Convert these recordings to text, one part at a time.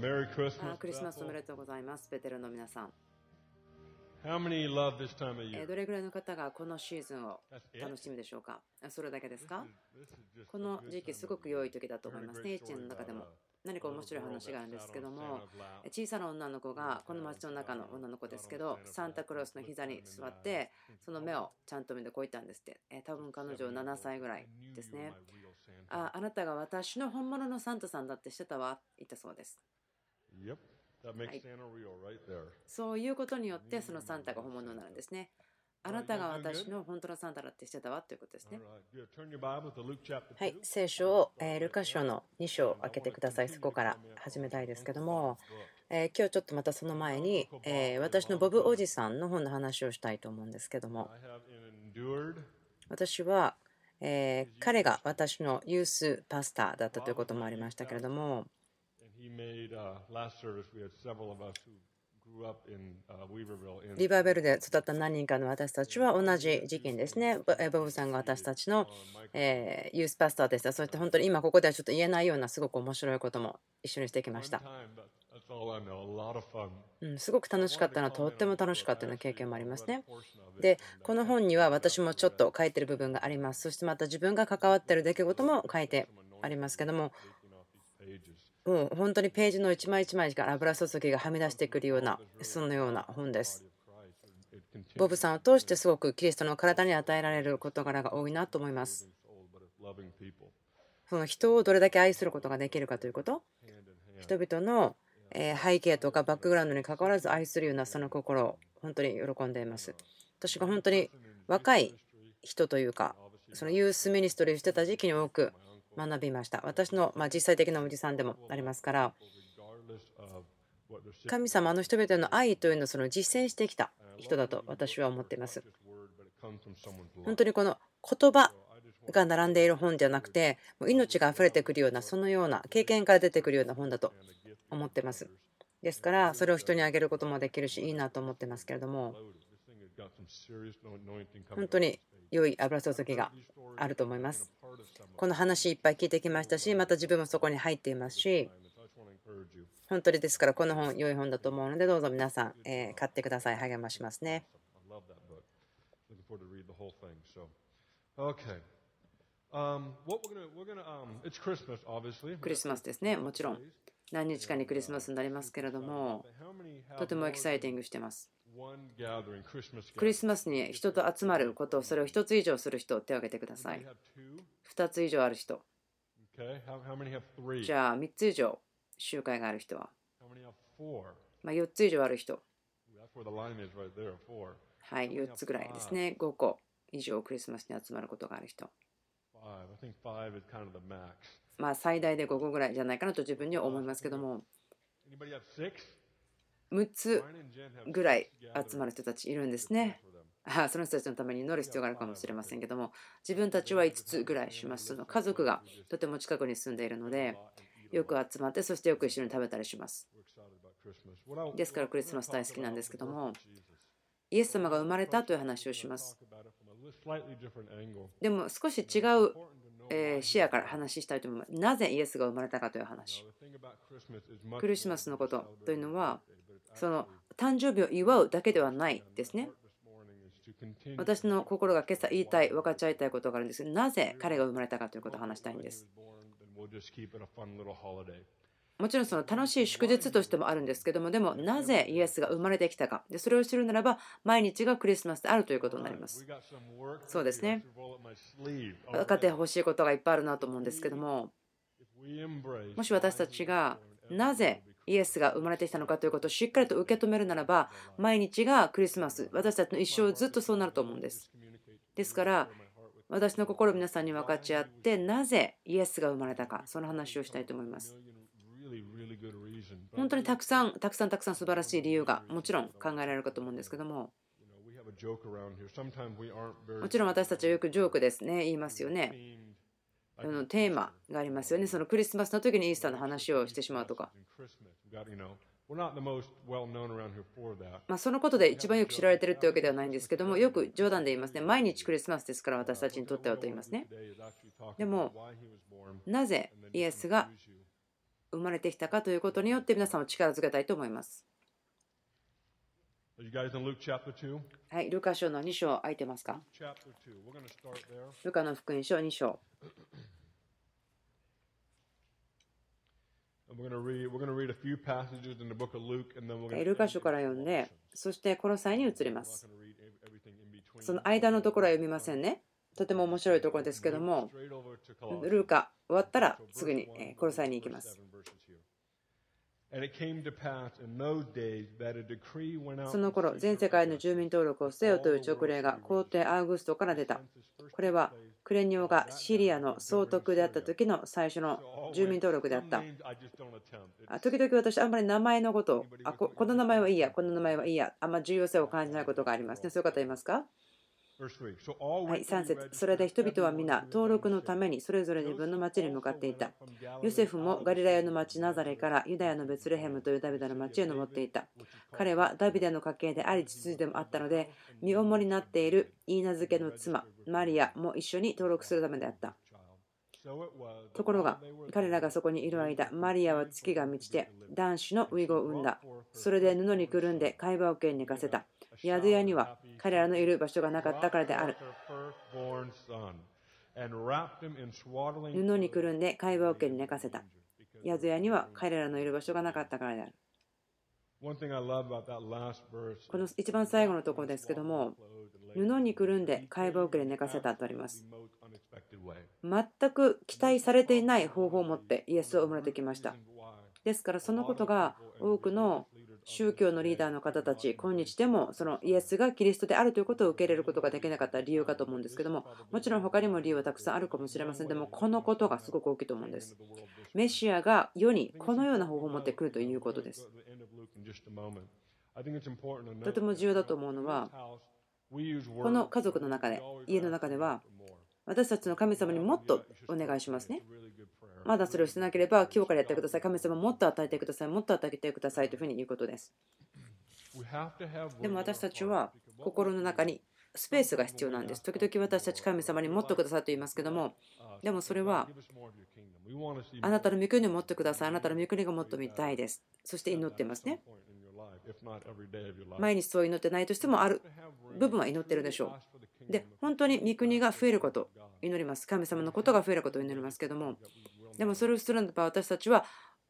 Merry あ Christmas. クリスマスおめ.でとうございます。ベテルの皆さん。How many love this time of えー year? どれぐらいの方がこのシーズンを?楽しみでしょうか？あそれだけですか？この時期すごく良い.時だと思いますね。1 story 年の中でも何か面白い話があるんですけども.小さな女の子がこの町の中の女の子ですけどサンタクロースの膝に座ってその目をちゃんと見てこう言ったんですって、えー多分彼女7歳ぐらいですねああなたが私の本物のサンタさんだってしてたわ言ったそうです Yep. That makes はい Santa real right there. そういうことによってそのサンタが本物なんですねあなたが私の本当のサンタだってしてたわということですねはい 2.、聖書を、えールカ書の2章を開けてください。そこから始めたいですけども、えー今日ちょっとまたその前に、えー私のボブおじさんの本の話をしたいと思うんですけども、私は、えー彼が私のユースパスターだったということもありましたけれども、リバーベルで育った何人かの私たちは同じ時期にですね、ボブさんが私たちの、えーユースパスターでした。そして本当に今ここではちょっと言えないようなすごく面白いことも一緒にしてきました。うん、すごく楽しかったのはとっても楽しかったような経験もありますね。で、この本には私もちょっと書いてる部分があります。そしてまた自分が関わってる出来事も書いてありますけども、もう本当にページの一枚一枚から油注ぎがはみ出してくるような、そのような本です。ボブさんを通してすごくキリストの体に与えられる事柄が多いなと思います。その人をどれだけ愛することができるかということ.人々のえー背景とかバックグラウンドに関わらず愛するようなその心を本当に喜んでいます。私が本当に若い人というか、そのユースミニストリーをしてた時期に多く学びました。私のまあ実際的なおじさんでもありますから、神様の人々の愛というのをその実践してきた人だと私は思っています。本当にこの言葉が並んでいる本じゃなくて、もう命が溢れてくるような、そのような経験から出てくるような本だと思ってます。ですから、それを人にあげることもできるし、いいなと思ってますけれども、本当に良い油注ぎがあると思います。この話いっぱい聞いてきましたし、また自分もそこに入っていますし、本当にですから、この本、良い本だと思うので、どうぞ皆さん、買ってください。励ましますね。クリスマスですね、もちろん。何日間にクリスマスになりますけれども、とてもエキサイティングしてます。クリスマスに人と集まることをそれを1つ以上する人手を挙げてください。2つ以上ある人。じゃあ3つ以上集会がある人は、まあ、4つ以上ある人。はい4つぐらいですね。5個以上クリスマスに集まることがある人。まあ最大で5個ぐらいじゃないかなと自分には思いますけども。6つぐらい集まる人たちいるんですね。その人たちのために祈る必要があるかもしれませんけども、自分たちは5つぐらいします。その家族がとても近くに住んでいるので、よく集まって、そしてよく一緒に食べたりします。ですからクリスマス大好きなんですけども、イエス様が生まれたという話をします。でも少し違うえ視野から話したいと思います。なぜイエスが生まれたかという話。クリスマスのことというのは、その誕生日を祝うだけではないですね。私の心が今朝言いたい、分かち合いたいことがあるんです。なぜ彼が生まれたかということを話したいんです。もちろんその楽しい祝日としてもあるんですけども、でもなぜイエスが生まれてきたか。でそれを知るならば、毎日がクリスマスであるということになります。そうですね分かってほしいことがいっぱいあるなと思うんですけども、もし私たちがなぜイエスが生まれてきたのかということをしっかりと受け止めるならば、毎日がクリスマス、私たちの一生ずっとそうなると思うんです。ですから、私の心を皆さんに分かち合って、なぜイエスが生まれたか、その話をしたいと思います。本当にたくさん、たくさんたくさん素晴らしい理由がもちろん考えられるかと思うんですけども、もちろん私たちはよくジョークですね、言いますよね。あのテーマがありますよね。そのクリスマスの時にイースターの話をしてしまうとか。まあ、そのことで一番よく知られてるってわけではないんですけども、よく冗談で言いますね。毎日クリスマスですから私たちにとってはと言いますね。でも.なぜイエスが生まれてきたかということによって皆さんを力づけたいと思います。はい、ルカ書の2章、空いてますか？ルカの福音書2章。ルカ書から読んで、そして殺の際に移ります。その間のところは読みませんね。とても面白いところですけども、ルカ終わったらすぐに殺の際に行きます。その頃、全世界の住民登録をせよという勅令が皇帝アウグストから出た。これはクレニオがシリアの総督であった時の最初の住民登録であった。時々私、あんまり名前のことをあこ、この名前はいいや、この名前はいいや、あんま重要性を感じないことがありますね。そういう方いますか？はい、went to 3 be 節それで人々は皆登録のためにそれぞれ自分の町に向かっていた。ヨセフもガリラヤの町ナザレからユダヤのベツレヘムというダビデの町へ登っていた。彼はダビデの家系であり父でもあったので、身重になっているイーナ漬けの妻、マリアも一緒に登録するためであった。ところが、彼らがそこにいる間、マリアは月が満ちて、男子のウイゴを産んだ。それで布にくるんで会話を受けに寝かせた。宿屋には彼らのいる場所がなかったからである。布にくるんで会話を受けに寝かせた。宿屋には彼らのいる場所がなかったからである。この一番最後のところですけども、布にくるんで会話を受けに寝かせたとあります。全く期待されていない方法を持ってイエスを生まれてきました。ですからそのことが多くの宗教のリーダーの方たち、今日でもそのイエスがキリストであるということを受け入れることができなかった理由かと思うんですけども、もちろん他にも理由はたくさんあるかもしれません。でもこのことがすごく大きいと思うんです。メシアが世にこのような方法を持ってくるということです。とても重要だと思うのは、この家族の中で、家の中では.私たちの神様にもっとお願いしますね。まだそれをしてなければ、今日からやってください。神様もっと与えてください。もっと与えてくださいというふうに言うことです。でも私たちは心の中にスペースが必要なんです。時々私たち神様にもっとくださいと言いますけども、でもそれはあなたの御国を持ってください。あなたの御国がもっと見たいです。そして祈っていますね。毎日そう祈ってないとしても、ある部分は祈ってるでしょう。で、本当に御国が増えること、祈ります。神様のことが増えることを祈りますけども、でもそれをするならば私たちは、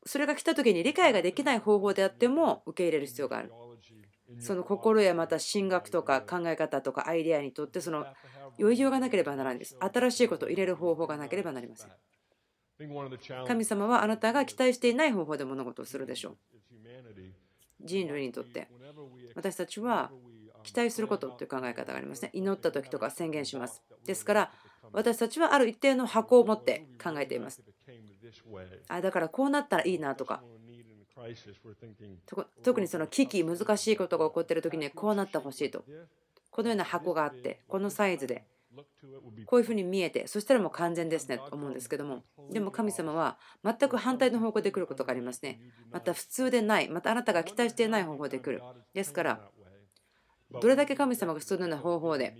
それが来た時に理解ができない方法であっても受け入れる必要がある。その心やまた神学とか考え方とかアイデアにとってその余裕がなければならないんです。新しいことを入れる方法がなければなりません。神様はあなたが期待していない方法で物事をするでしょう。人類にとって。私たちは期待することという考え方がありますね。祈った時とか宣言します。ですから私たちはある一定の箱を持って考えています。あだからこうなったらいいなとか特にその危機難しいことが起こっている時にはこうなってほしいと。このような箱があってこのサイズでこういうふうに見えてそしたらもう完全ですねと思うんですけども。でも神様は全く反対の方向で来ることがありますね。また普通でないまたあなたが期待していない方法で来る。ですからどれだけ神様が普通のような方法で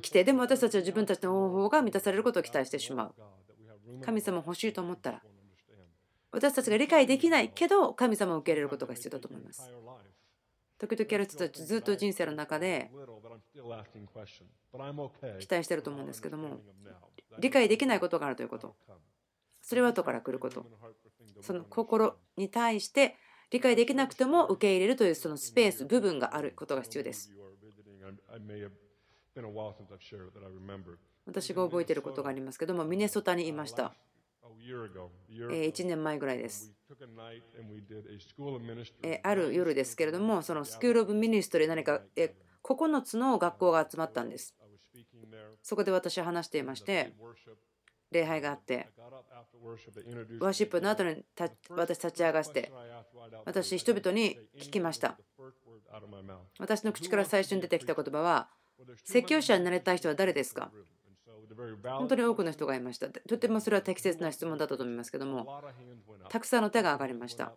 来てでも私たちは自分たちの方法が満たされることを期待してしまう。神様欲しいと思ったら.私たちが理解できないけど神様を受け入れることが必要だと思います。時々ある人たちずっと人生の中で期待してると思うんですけども理解できないことがあるということ。それは後から来ること。その心に対して理解できなくても受け入れるというそのスペース部分があることが必要です。私が覚えてることがありますけどもミネソタにいました。1年前ぐらいです。ある夜ですけれども、その School of Ministry、何か9つの学校が集まったんです。そこで私は話していまして、礼拝があって、ワーシップの後に私立ち上がって、私、人々に聞きました。私の口から最初に出てきた言葉は、説教者になれたい人は誰ですか本当に多くの人がいました。とてもそれは適切な質問だったと思いますけども.たくさんの手が上がりました。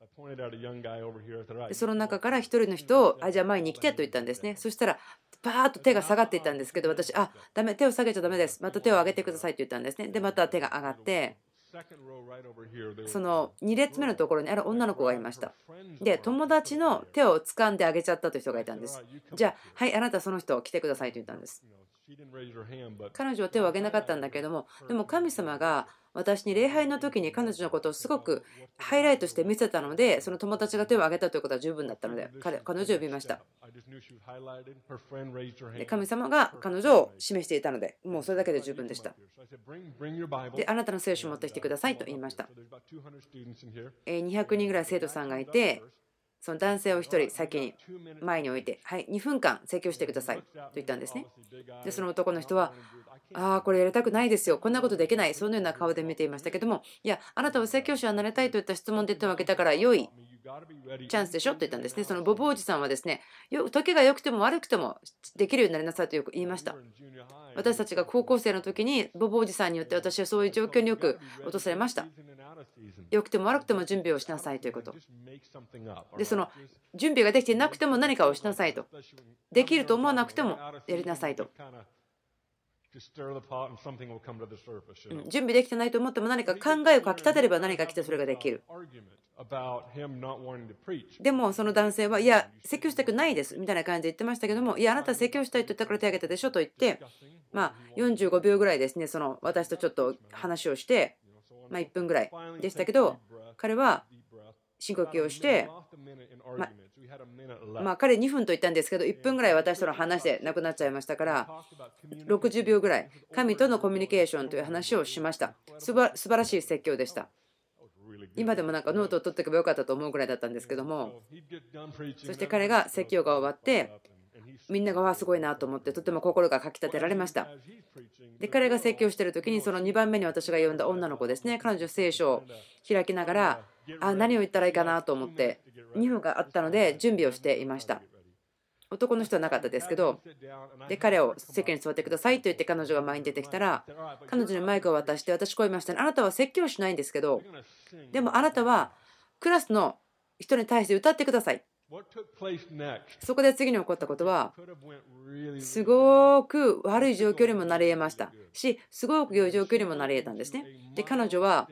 I pointed out a young guy over here. I said, "All right, でその中から一人の人を、あ、じゃあ前に来てと言ったんですね。そしたら、バーッと手が下がっていったんですけど、私、あ、ダメ、手を下げちゃダメです。また手を上げてくださいと言ったんですね。で、また手が上がって、その2列目のところにある女の子がいました。で、友達の手を掴んであげちゃったという人がいたんです。じゃあ、はい、あなたその人来てくださいと言ったんです。彼女は手を挙げなかったんだけども、でも神様が私に礼拝の時に彼女のことをすごくハイライトして見せたので、その友達が手を挙げたということは十分だったので、彼彼女を呼びました。で神様が彼女を示していたので、もうそれだけで十分でした。で、あなたの聖書を持ってきてくださいと言いました。200人ぐらい生徒さんがいて、その男性を1人先に前に置いて、はい、2分間説教してくださいと言ったんですね。で、その男の人は、ああ、これやりたくないですよ、こんなことできない、そのような顔で見ていましたけども、いや、あなたは説教師はなれたいといった質問で手を挙げたから良いチャンスでしょ？と言ったんですね。そのボブおじさんはですね、時が良くても悪くてもできるようになりなさいとよく言いました。私たちが高校生の時にボブおじさんによって私はそういう状況によく落とされました。良くても悪くても準備をしなさいということ。で、その準備ができていなくても何かをしなさいと。できると思わなくてもやりなさいと。準備できてないと思っても何か考えをかきたてれば何か来てそれができる。でもその男性はいや説教したくないですみたいな感じで言ってましたけどもいやあなた説教したいと言ったから手を挙げたでしょと言ってまあ45秒ぐらいですねその私とちょっと話をしてまあ1分ぐらいでしたけど彼は深呼吸をしてままあ彼2分と言ったんですけど1分ぐらい私との話でなくなっちゃいましたから60秒ぐらい神とのコミュニケーションという話をしました。素晴らしい説教でした。今でもなんかノートを取っておけばよかったと思うぐらいだったんですけどもそして彼が説教が終わってみんながわあすごいなと思ってとても心がかきたてられました。で彼が説教してる時にその2番目に私が呼んだ女の子ですね。彼女聖書を開きながらあ何を言ったらいいかなと思って2分があったので準備をしていました。男の人はなかったですけどで彼を席に座ってくださいと言って彼女が前に出てきたら彼女にマイクを渡して私こう言いましたね。あなたは説教しないんですけどでもあなたはクラスの人に対して歌ってください。そこで次に起こったことはすごく悪い状況にもなり得ました。しすごく良い状況にもなり得たんですね。で彼女は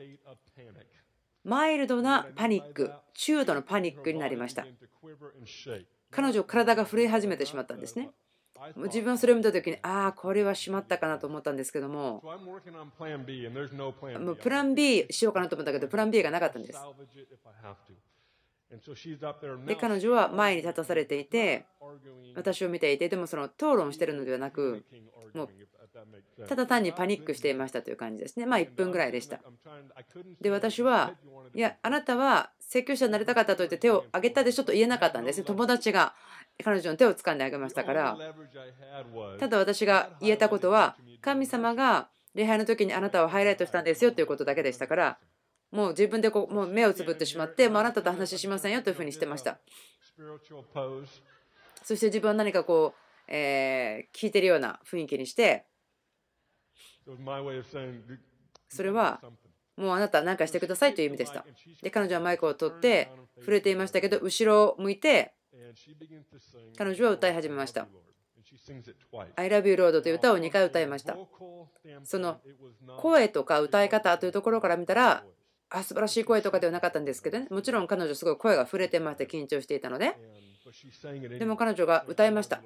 マイルドなパニック中度のパニックになりました。彼女体が震え始めてしまったんですね。自分はそれを見た時にああこれはしまったかなと思ったんですけども。もうプラン B しようかなと思ったけどプラン B がなかったんですで彼女は前に立たされていて私を見ていてでもその討論してるのではなくもうただ単にパニックしていましたという感じですね。まあ1分ぐらいでした。で私はいやあなたは説教者になりたかったと言って手を挙げたでしょと言えなかったんです友達が彼女の手を掴んであげましたからただ私が言えたことは神様が礼拝の時にあなたをハイライトしたんですよということだけでしたからもう自分でこうもう目をつぶってしまって、もうあなたと話しませんよというふうにしてました。そして自分は何かこう、えー、聞いてるような雰囲気にして、それはもうあなた何かしてくださいという意味でした。で、彼女はマイクを取って触れていましたけど、後ろを向いて、彼女は歌い始めました。I love you Lord という歌を2回歌いました。その声とか歌い方というところから見たら、あ素晴らしい声とかではなかったんですけどね。もちろん彼女すごい声が触れてまして緊張していたので。でも彼女が歌いました。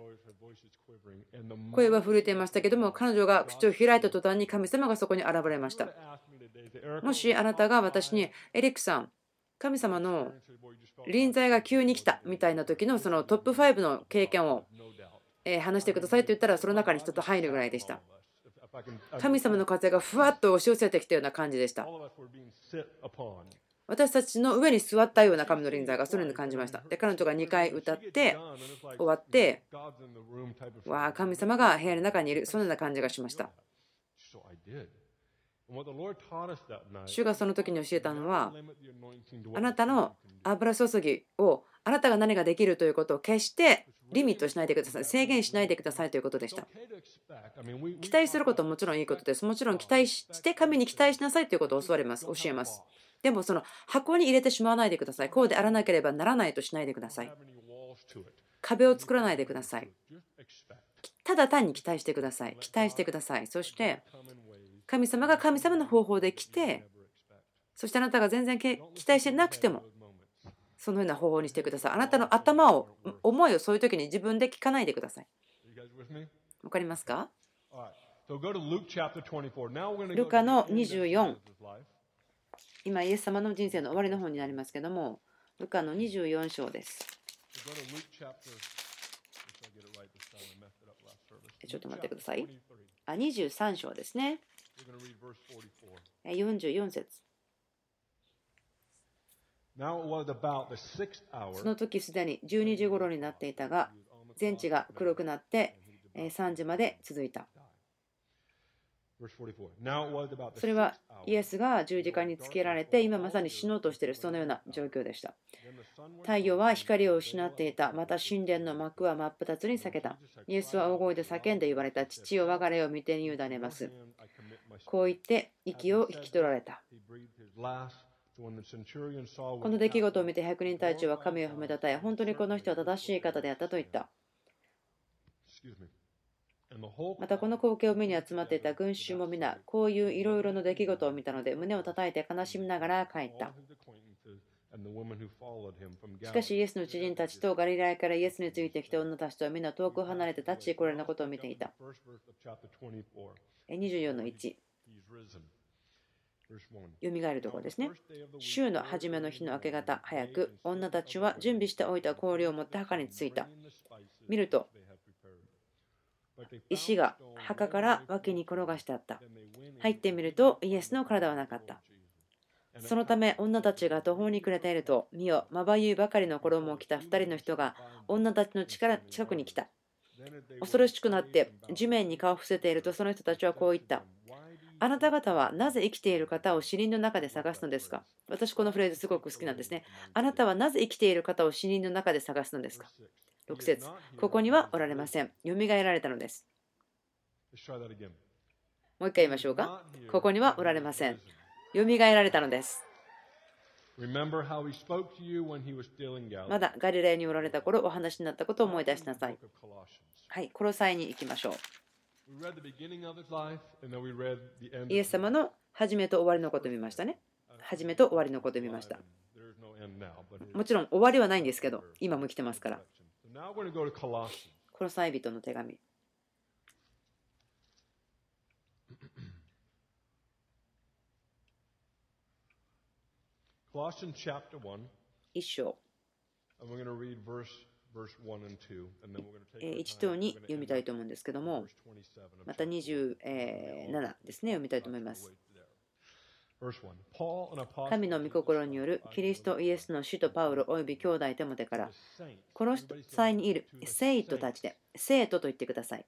声は震えていましたけども彼女が口を開いた途端に神様がそこに現れました。もしあなたが私にエリックさん神様の臨在が急に来たみたいな時のそのトップ5の経験を話してくださいと言ったらその中に一つ入るぐらいでした。神様の風がふわっと押し寄せてきたような感じでした。私たちの上に座ったような神の臨在がそれに感じました。で、彼女が2回歌って終わって、わあ、神様が部屋の中にいる、そんな感じがしました。主がその時に教えたのは、あなたの油注ぎを、あなたが何ができるということを決してリミットしないでください。制限しないでくださいということでした。期待することももちろんいいことです。もちろん期待して神に期待しなさいということを教わります。教えます。でもその箱に入れてしまわないでください。こうであらなければならないとしないでください。壁を作らないでください。ただ単に期待してください。期待してください。そして神様が神様の方法で来てそしてあなたが全然期待してなくてもそのような方法にしてください。あなたの頭を、思いをそういう時に自分で聞かないでください。わかりますか？ルカの24。今、イエス様の人生の終わりの本になりますけども、ルカの24章です。ちょっと待ってください。あ、23章ですね。44節。その時すでに12時頃になっていたが、全地が黒くなって3時まで続いた。それはイエスが十字架につけられて今まさに死のうとしているそのような状況でした。太陽は光を失っていた。また神殿の幕は真っ二つに裂けた。イエスは大声で叫んで言われた。父よ我が霊を見てに委ねます。こう言って息を引き取られた。この出来事を見て百人隊長は神を褒めたたえ、本当にこの人は正しい方であったと言った。またこの光景を目に集まっていた群衆も皆、こういういろいろな出来事を見たので、胸を叩いて悲しみながら帰った。しかし、イエスの知人たちとガリラヤからイエスについてきた女たちとは皆遠く離れて立ちこれのことを見ていた。24の1。よみがえるところですね。週の初めの日の明け方、早く、女たちは準備しておいた氷を持って墓に着いた。見ると、石が墓から脇に転がしてあった。入ってみると、イエスの体はなかった。そのため女たちが途方に暮れていると、見よ、まばゆいばかりの衣を着た2人の人が女たちの力近くに来た。恐ろしくなって地面に顔を伏せているとその人たちはこう言った。あなた方はなぜ生きている方を死人の中で探すのですか？私このフレーズすごく好きなんですね。あなたはなぜ生きている方を死人の中で探すのですか ?6 節ここにはおられません。よみがえられたのです。もう一回言いましょうか？ここにはおられません。よみがえられたのです。まだガリレーにおられた頃お話になったことを思い出しなさい。はい、コロサイに行きましょう。イエス様の始めと終わりのことを見ましたね。始めと終わりのことを見ました。もちろん終わりはないんですけど、今も来てますから。コロサイ人の手紙。一章。1と2読みたいと思うんですけども、また27ですね、読みたいと思います。神の御心によるキリストイエスの使徒パウロおよび兄弟テモテから、この際にいる生徒たちで、生徒と言ってください。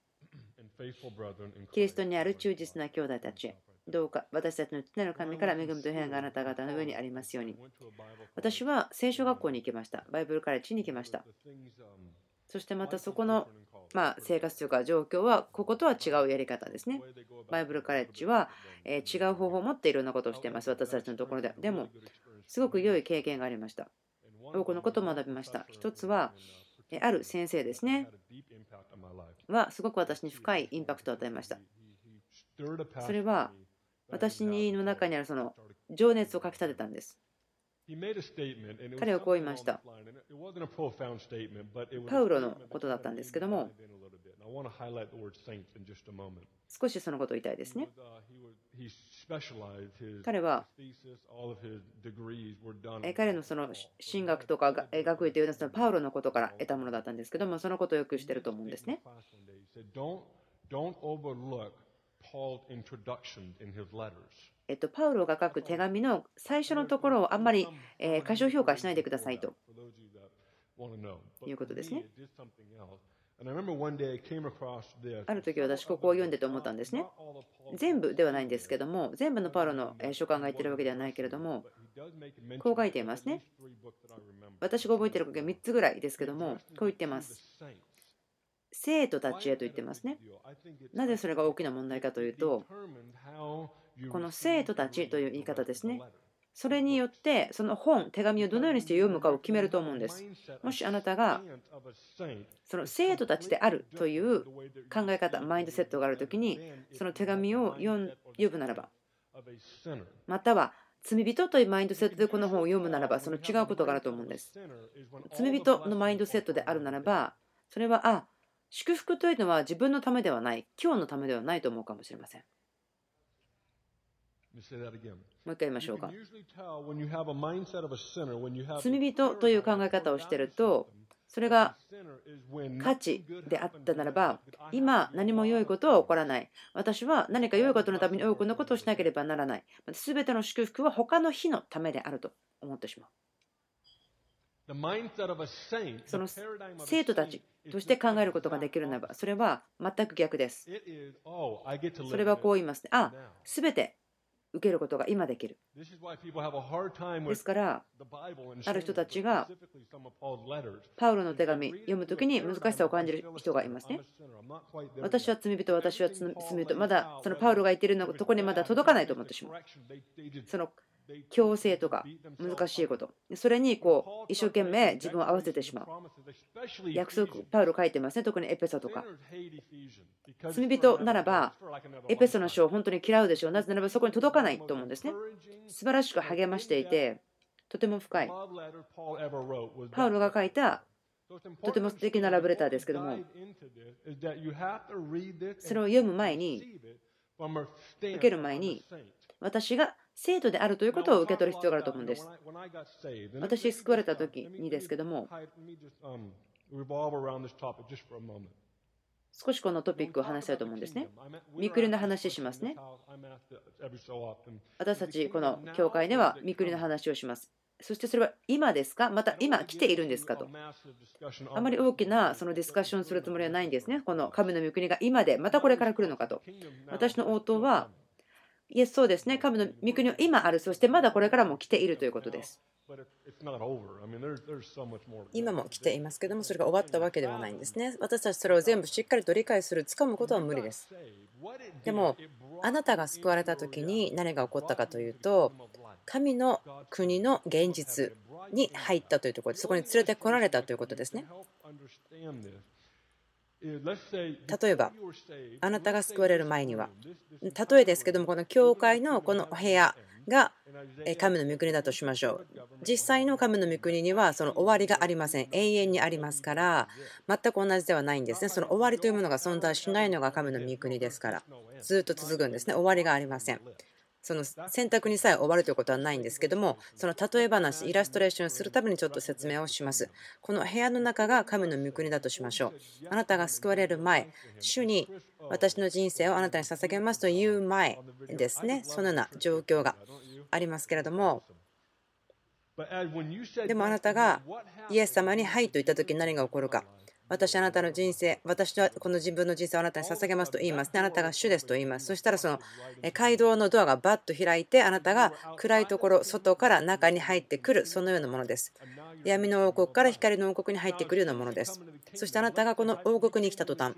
キリストにある忠実な兄弟たちへ。どうか私たちの父なる神から恵みと平安があなた方の上にありますように。私は聖書学校に行きました。バイブルカレッジに行きました。そしてまたそこのまあ生活というか状況はこことは違うやり方ですね。バイブルカレッジは違う方法を持っていろんなことをしています。私たちのところで。でも、すごく良い経験がありました。多くのことを学びました。一つは、ある先生ですね。はすごく私に深いインパクトを与えました。それは私の中にあるその情熱をかきたてたんです。彼はこう言いました。パウロのことだったんですけども、少しそのことを言いたいですね。彼は彼のその神学とか学位というのはそのパウロのことから得たものだったんですけども、そのことをよくしてると思うんですね。えっと、パウロが書く手紙の最初のところをあんまり、え過小評価しないでくださいということですね。ある時私ここを読んでと思ったんですね。全部ではないんですけども、全部のパウロの書簡が言ってるわけではないけれども、こう書いていますね。私が覚えていることは3つぐらいですけども、こう言ってます。生徒たちへと言ってますね。なぜそれが大きな問題かというと、この生徒たちという言い方ですね。それによってその本、手紙をどのようにして読むかを決めると思うんです。もしあなたがその生徒たちであるという考え方、マインドセットがあるときにその手紙を読むならば、または罪人というマインドセットでこの本を読むならば、その違うことがあると思うんです。罪人のマインドセットであるならば、それは、あ、祝福というのは自分のためではない、今日のためではないと思うかもしれません。もう一回言いましょうか。罪人という考え方をしていると、それが価値であったならば、今何も良いことは起こらない。私は何か良いことのために多くのことをしなければならない。すべての祝福は他の日のためであると思ってしまう。その生徒たちとして考えることができるならば、それは全く逆です。それはこう言いますね。あ、すべて受けることが今できる。ですから、ある人たちがパウロの手紙読むときに難しさを感じる人がいますね。私は罪人、私は罪人、まだそのパウロが言っているのところにまだ届かないと思ってしまう。その強制とか難しいこと、それにこう一生懸命自分を合わせてしまう。約束、パウロ書いてますね、特にエペソとか。罪人ならば、エペソの書を本当に嫌うでしょう。なぜならばそこに届かないと思うんですね。素晴らしく励ましていて、とても深い。パウロが書いたとても素敵なラブレターですけども、それを読む前に、受ける前に、私が生徒であるということを受け取る必要があると思うんです。私、救われた時にですけども、少しこのトピックを話したいと思うんですね。みくりの話しますね。私たち、この教会ではみくりの話をします。そしてそれは今ですか？また今来ているんですか？と。あまり大きなそのディスカッションするつもりはないんですね。この神の御国が今でまたこれから来るのかと。私の応答は、イエスそうですね。神の御国は今ある。そしてまだこれからも来ているということです。今も来ていますけども、それが終わったわけではないんですね。私たちそれを全部しっかりと理解する、つかむことは無理です。でも、あなたが救われた時に何が起こったかというと、神の国の現実に入ったというところで、そこに連れてこられたということですね。例えば、あなたが救われる前には、例えですけども、この教会のこのお部屋が神の御国だとしましょう。実際の神の御国にはその終わりがありません。永遠にありますから、全く同じではないんですね。その終わりというものが存在しないのが神の御国ですから、ずっと続くんですね。終わりがありません。その選択にさえ終わるということはないんですけども、その例え話、イラストレーションをするためにちょっと説明をします。この部屋の中が神の御国だとしましょう。あなたが救われる前、主に私の人生をあなたに捧げますという前ですね、そのような状況がありますけれども、でもあなたがイエス様にはいと言った時に何が起こるか。私あなたの人生、私はこの自分の人生をあなたに捧げますと言います。あなたが主ですと言います。そしたらその街道のドアがバッと開いて、あなたが暗いところ、外から中に入ってくる、そのようなものです。闇の王国から光の王国に入ってくるようなものです。そしてあなたがこの王国に来た途端、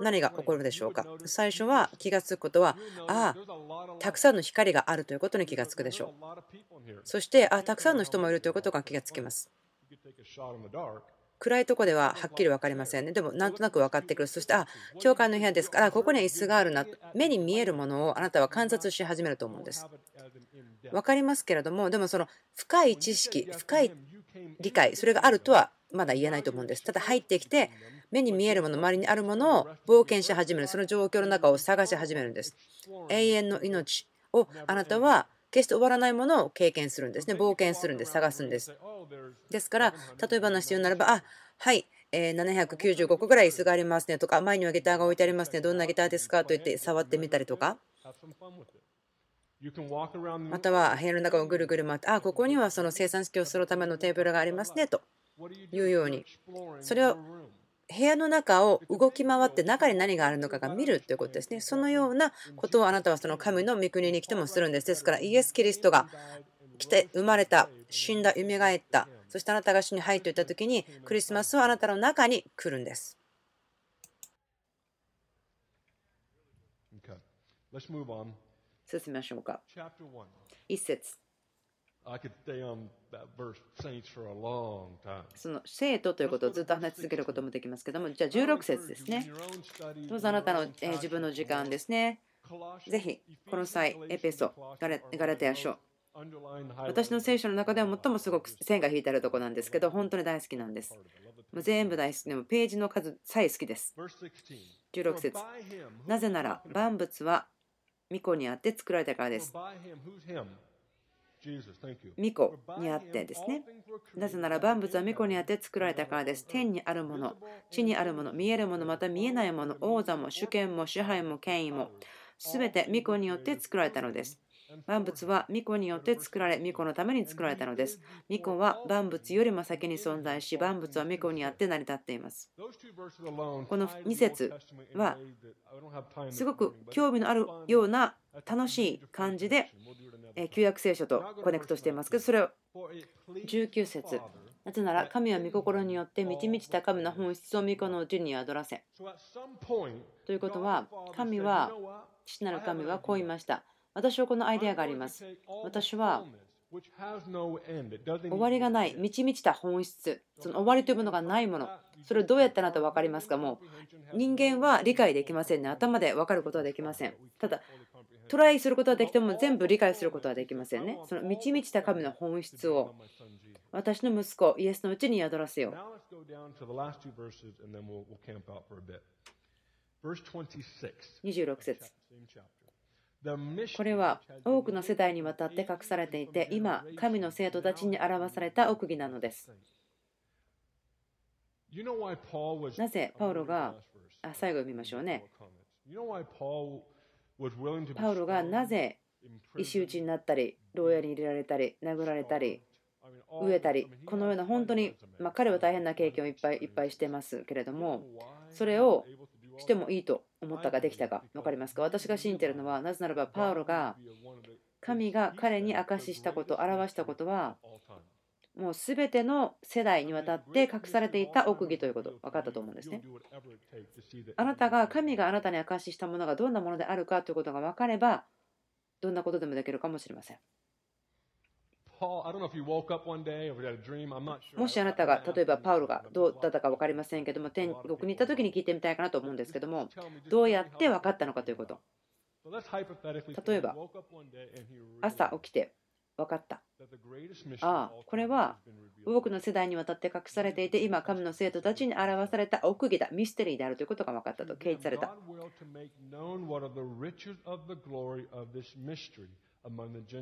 何が起こるでしょうか。最初は気がつくことは、ああ、たくさんの光があるということに気がつくでしょう。そして、ああ、たくさんの人もいるということが気がつきます。暗いとこでははっきり分かりませんね。でもなんとなく分かってくる。そして、あ、教会の部屋ですから、ここには椅子があるな。目に見えるものをあなたは観察し始めると思うんです。分かりますけれども、でもその深い知識、深い理解、それがあるとはまだ言えないと思うんです。ただ入ってきて、目に見えるもの、周りにあるものを冒険し始める。その状況の中を探し始めるんです。永遠の命をあなたは決して終わらないものを経験するんですね。冒険するんです。探すんです。ですから、例えば話するならば、あはい、え795個ぐらい椅子がありますねとか、前にはギターが置いてありますね、どんなギターですかと言って触ってみたりとか。または部屋の中をぐるぐる回って、あ、ここにはその生産式をするためのテーブルがありますねというように、それを部屋の中を動き回って中に何があるのかが見るということですね。そのようなことをあなたはその神の御国に来てもするんです。ですからイエス・キリストが来て生まれた、死んだ、蘇った、そしてあなたが主に入っていった時に、クリスマスはあなたの中に来るんです。進みましょうか。一節。その生徒ということをずっと話し続けることもできますけども、じゃあ16節ですね。どうぞあなたの自分の時間ですね。ぜひ、この際、エペソ、ガラテヤ書、私の聖書の中では最もすごく線が引いてあるところなんですけど、本当に大好きなんです。もう全部大好きでもページの数さえ好きです。16節なぜなら 万物は御子にあって作られたからです。御子にあってですね。なぜなら万物は巫女にあって作られたからです。天にあるもの、地にあるもの、見えるもの、また見えないもの、王座も主権も支配も権威も、すべて巫女によって作られたのです。万物は御子によって作られ、御子のために作られたのです。御子は万物よりも先に存在し、万物は御子にあって成り立っています。この2節は、すごく興味のあるような楽しい感じで、旧約聖書とコネクトしていますけど、それを19節なぜなら神は御心によって満ち満ちた神の本質を御子のうちに宿らせ。ということは、神は、父なる神はこう言いました。私はこのアイデアがあります。私は終わりがない、満ち満ちた本質、その終わりというものがないもの、それをどうやったらと分かりますか？もう人間は理解できませんね。頭で分かることはできません。ただ、トライすることはできても全部理解することはできませんね。その満ち満ちた神の本質を私の息子イエスのうちに宿らせよう。26節これは多くの世代にわたって隠されていて、今、神の生徒たちに表された奥義なのです。なぜパウロが、あ最後読みましょうね。パウロがなぜ石打ちになったり、牢屋に入れられたり、殴られたり、飢えたり、このような本当に、まあ、彼は大変な経験をいっぱいいっぱいしてますけれども、それをしてもいいと思ったかできたか分かりますか？私が信じているのはなぜならばパウロが神が彼に証ししたこと表したことはもう全ての世代にわたって隠されていた奥義ということ。分かったと思うんですね。あなたが神があなたに証ししたものがどんなものであるかということが分かればどんなことでもできるかもしれませんもしあなたが例えばパウロがどうだったか分かりませんけども天国に行った時に聞いてみたいかなと思うんですけどもどうやって分かったのかということ。例えば朝起きて分かった。ああこれは多くの世代にわたって隠されていて今神の生徒たちに表された奥義だミステリーであるということが分かったと掲示された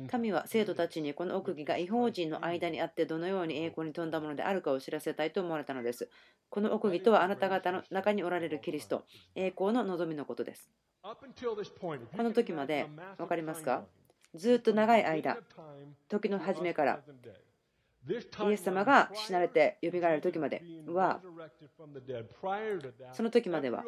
神は生徒たちにこの奥義が違法人の間にあってどのように栄光に富んだものであるかを知らせたいと思われたのです。この奥義とはあなた方の中におられるキリスト、栄光の望みのことです。この時まで分かりますか？ずっと長い間、時の初めからイエス様が死なれて蘇られる時まではその時までは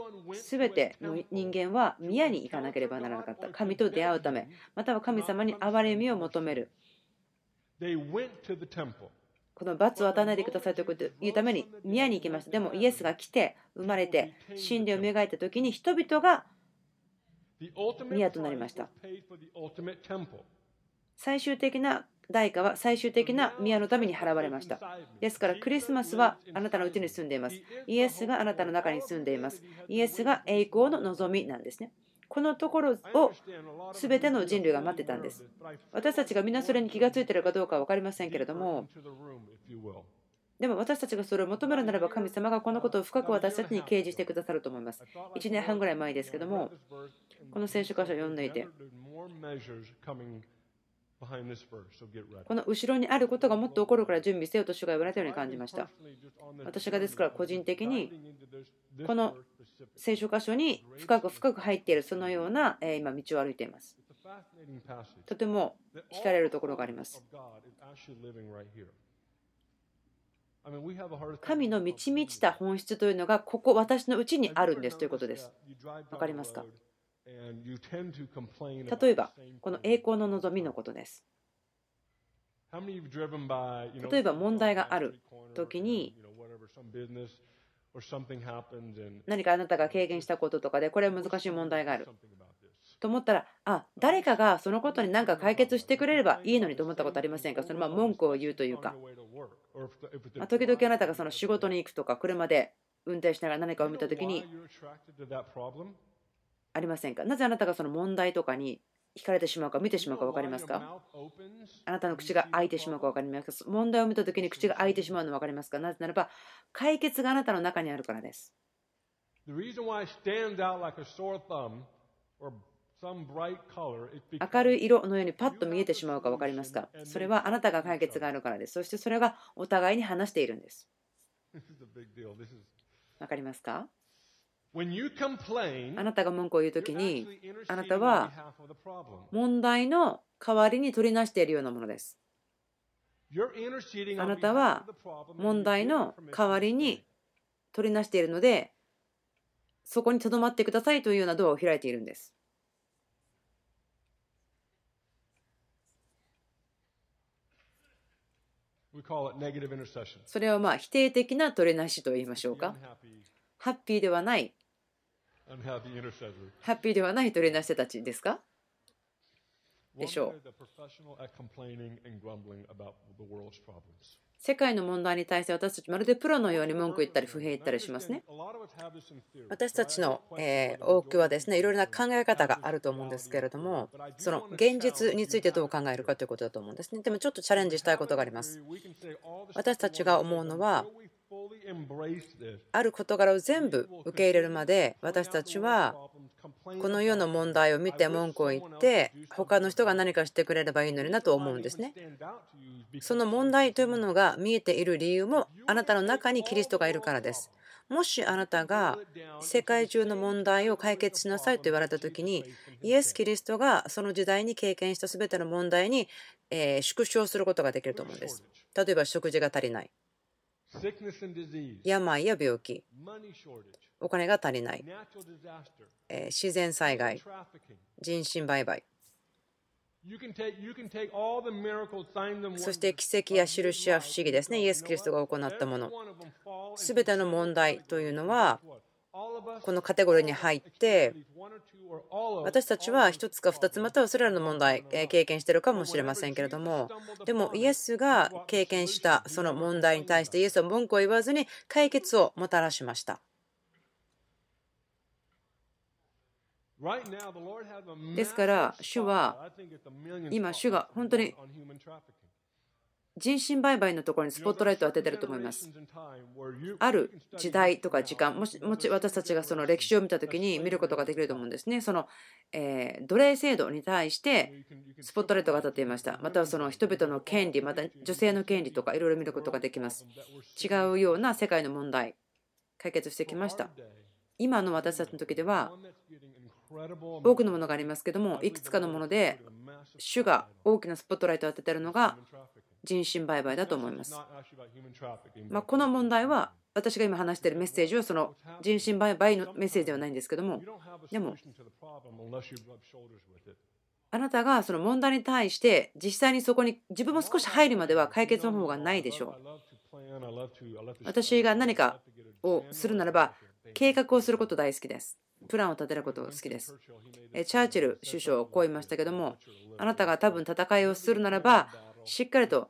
全ての人間は宮に行かなければならなかった。神と出会うためまたは神様に憐れみを求める。この罰を与えないでくださいというために宮に行きました。でもイエスが来て生まれて死んで蘇った時に人々が宮となりました最終的な代価は最終的な宮のために払われました。ですからクリスマスはあなたのうちに住んでいます。イエスがあなたの中に住んでいます。イエスが栄光の望みなんですね。このところを全ての人類が待ってたんです。私たちが皆それに気がついているかどうかは分かりませんけれども、でも私たちがそれを求めるならば神様がこのことを深く私たちに掲示してくださると思います。1年半ぐらい前ですけども、この聖書箇所を読んでいて、この後ろにあることがもっと起こるから準備せよと主が言われたように感じました。私がですから個人的にこの聖書箇所に深く深く入っているそのような今道を歩いています。とても惹かれるところがあります。神の満ち満ちた本質というのがここ私のうちにあるんですということです。わかりますか？例えば、この栄光の望みのことです。例えば問題がある時に何かあなたが経験したこととかでこれは難しい問題がある。と思ったらあ誰かがそのことに何か解決してくれればいいのにと思ったことありませんか？そのまあ文句を言うというか。時々あなたがその仕事に行くとか車で運転しながら何かを見た時にありませんか？なぜあなたがその問題とかに引かれてしまうか見てしまうか分かりますか？あなたの口が開いてしまうか分かりますか？問題を見たときに口が開いてしまうの分かりますか？なぜならば解決があなたの中にあるからです。明るい色のようにパッと見えてしまうか分かりますか？それはあなたが解決があるからです。そしてそれがお互いに話しているんです。分かりますか？あなたが文句を言うときに、あなたは問題の代わりに取りなしているようなものです。あなたは問題の代わりに取りなしているので、そこにとどまってくださいというようなドアを開いているんです。それはまあ否定的な取りなしと言いましょうか。ハッピーではないハッピーではないトレーナー人たちですか？でしょう。世界の問題に対して私たちまるでプロのように文句言ったり不平言ったりしますね。私たちの多くはですねいろいろな考え方があると思うんですけれどもその現実についてどう考えるかということだと思うんですね。でもちょっとチャレンジしたいことがあります。私たちが思うのはある事柄を全部受け入れるまで私たちはこの世の問題を見て文句を言って他の人が何かしてくれればいいのになと思うんですね。その問題というものが見えている理由もあなたの中にキリストがいるからです。もしあなたが世界中の問題を解決しなさいと言われた時にイエス・キリストがその時代に経験した全ての問題に縮小することができると思うんです。例えば食事が足りない。病や病気、お金が足りない、自然災害、人身売買、そして奇跡や印や不思議ですね、イエス・キリストが行ったもの。すべての問題というのは、このカテゴリーに入って私たちは1つか2つまたはそれらの問題経験してるかもしれませんけれどもでもイエスが経験したその問題に対してイエスは文句を言わずに解決をもたらしました。ですから主は今主が本当に人身売買のところにスポットライトを当ててると思います。ある時代とか時間、もしもし私たちがその歴史を見たときに見ることができると思うんですね。その、え奴隷制度に対してスポットライトが当たっていました。またはその人々の権利、また女性の権利とかいろいろ見ることができます。違うような世界の問題、解決してきました。今の私たちの時では多くのものがありますけどもいくつかのもので主が大きなスポットライトを当てているのが人身売買だと思います。まあ、この問題は私が今話しているメッセージはその人身売買のメッセージではないんですけどもでもあなたがその問題に対して実際にそこに自分も少し入るまでは解決の方がないでしょう。私が何かをするならば計画をすること大好きです。プランを立てることが好きです。チャーチル首相こう言いましたけどもあなたが多分戦いをするならばしっかりと、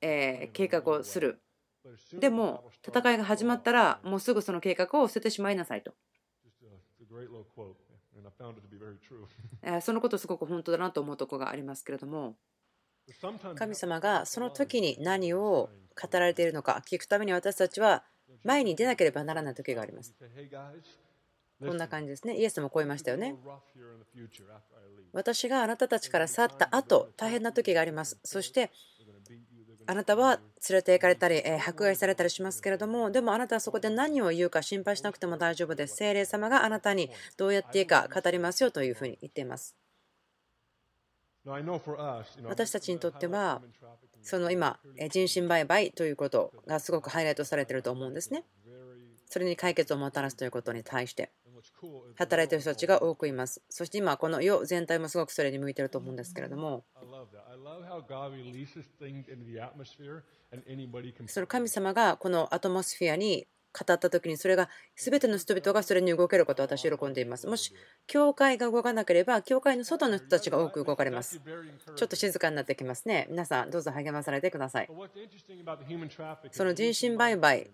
え計画をする。でも、戦いが始まったら、もうすぐその計画を捨ててしまいなさいと。そのことすごく本当だなと思うところがありますけれども、神様がその時に何を語られているのか聞くために私たちは前に出なければならない時があります。こんな感じですね。イエスもこう言いましたよね。私があなたたちから去った後、大変な時があります。そして、あなたは連れて行かれたり、迫害されたりしますけれども、でもあなたはそこで何を言うか心配しなくても大丈夫です。精霊様があなたにどうやっていいか語りますよというふうに言っています。私たちにとっては、その今、人身売買ということがすごくハイライトされていると思うんですね。それに解決をもたらすということに対して。働いている人たちが多くいます。そして今、この世全体もすごくそれに向いていると思うんですけれども、その神様がこのアトモスフィアに語った時にそれが全ての人々がそれに動けることを私喜んでいます。もし教会が動かなければ教会の外の人たちが多く動かれます。ちょっと静かになってきますね。皆さんどうぞ励まされてください。その人身売買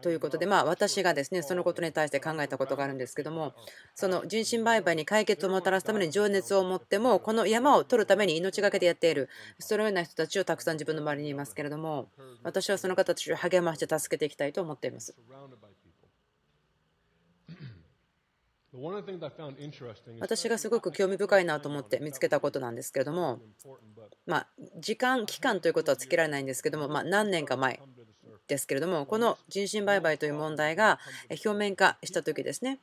ということで、まあ、私がですねそのことに対して考えたことがあるんですけどもその人身売買に解決をもたらすために情熱を持ってもこの山を取るために命がけでやっているそのような人たちをたくさん自分の周りにいますけれども私はその方たちを励まして助けていきたいと思っています。私がすごく興味深いなと思って見つけたことなんですけれども、まあ、時間、期間ということはつけられないんですけども、まあ、何年か前ですけれども、この人身売買という問題が表面化した時ですね、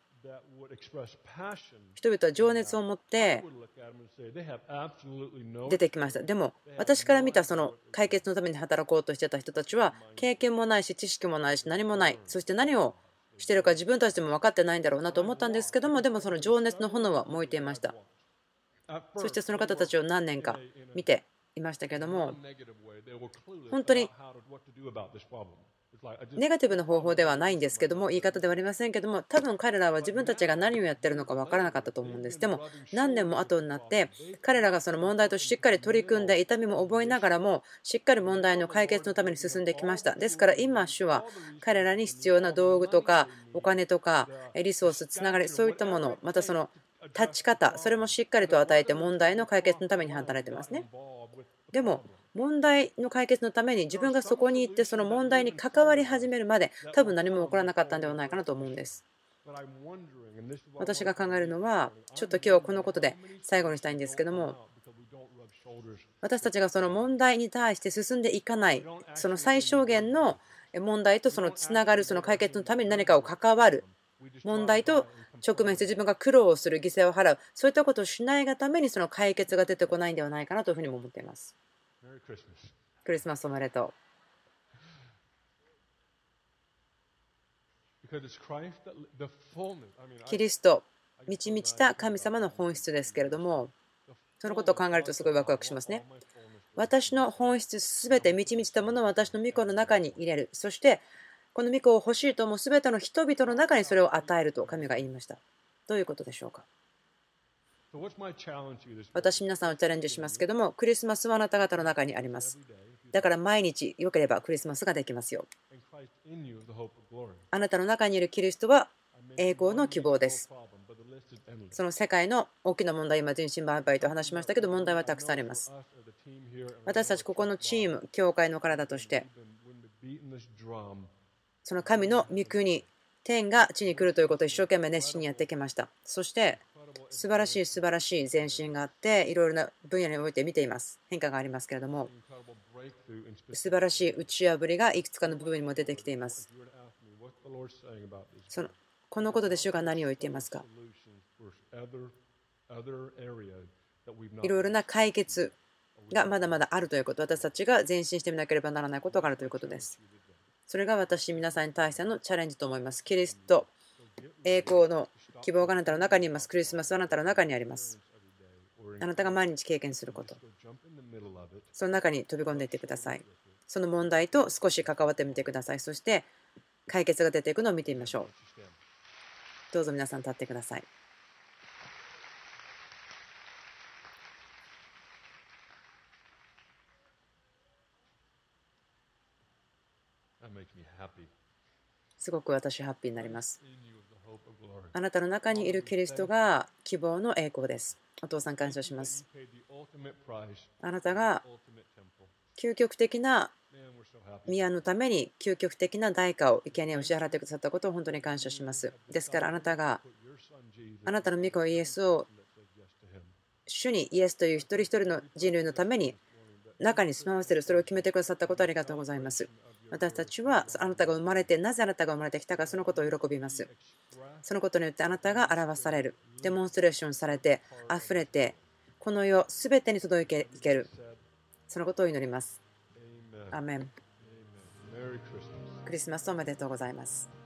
人々は情熱を持って出てきました。でも私から見たその解決のために働こうとしてた人たちは経験もないし知識もないし何もない。そして何をしてるか自分たちでも分かってないんだろうなと思ったんですけどもでもその情熱の炎は燃えていました。そしてその方たちを何年か見ていましたけども本当にネガティブな方法ではないんですけども言い方ではありませんけども多分彼らは自分たちが何をやってるのか分からなかったと思うんです。でも何年も後になって彼らがその問題としっかり取り組んで痛みも覚えながらもしっかり問題の解決のために進んできました。ですから今主は彼らに必要な道具とかお金とかリソースつながりそういったものまたその立ち方それもしっかりと与えて問題の解決のために働いてますね。でも問題の解決のために自分がそこに行ってその問題に関わり始めるまで多分何も起こらなかったんではないかなと思うんです。私が考えるのはちょっと今日はこのことで最後にしたいんですけども私たちがその問題に対して進んでいかないその最小限の問題とそのつながるその解決のために何かを関わる問題と直面して自分が苦労をする犠牲を払うそういったことをしないがためにその解決が出てこないんではないかなというふうにも思っています。クリスマスおめでとう。キリスト、満ち満ちた神様の本質ですけれども、そのことを考えるとすごいワクワクしますね。私の本質すべて満ち満ちたものを私の御子の中に入れる。そして、この御子を欲しいと思うすべての人々の中にそれを与えると神が言いました。どういうことでしょうか？私皆さんをチャレンジしますけどもクリスマスはあなた方の中にあります。だから毎日良ければクリスマスができますよ。あなたの中にいるキリストは栄光の希望です。その世界の大きな問題今人身売買と話しましたけど問題はたくさんあります。私たちここのチーム教会の体としてその神の御国天が地に来るということを一生懸命熱心にやってきました。そして素晴らしい素晴らしい前進があっていろいろな分野において見ています。変化がありますけれども。素晴らしい打ち破りがいくつかの部分にも出てきています。そのこのことで主が何を言っていますか？いろいろな解決がまだまだあるということ。私たちが前進してみなければならないことがあるということです。それが私皆さんに対してのチャレンジと思います。キリスト栄光の希望があなたの中にいます。クリスマスはあなたの中にあります。あなたが毎日経験すること。その中に飛び込んでいってください。その問題と少し関わってみてください。そして解決が出ていくのを見てみましょう。どうぞ皆さん立ってください。すごく私ハッピーになります。あなたの中にいるキリストが希望の栄光です。お父さん感謝します。あなたが究極的な宮のために究極的な代価を生贄を支払ってくださったことを本当に感謝します。ですからあなたがあなたの御子イエスを主にイエスという一人一人の人類のために中に住まわせるそれを決めてくださったことありがとうございます。私たちはあなたが生まれてなぜあなたが生まれてきたかそのことを喜びます。そのことによってあなたが表されるデモンストレーションされて溢れてこの世すべてに届けいけるそのことを祈ります。アメンクリスマスおめでとうございます。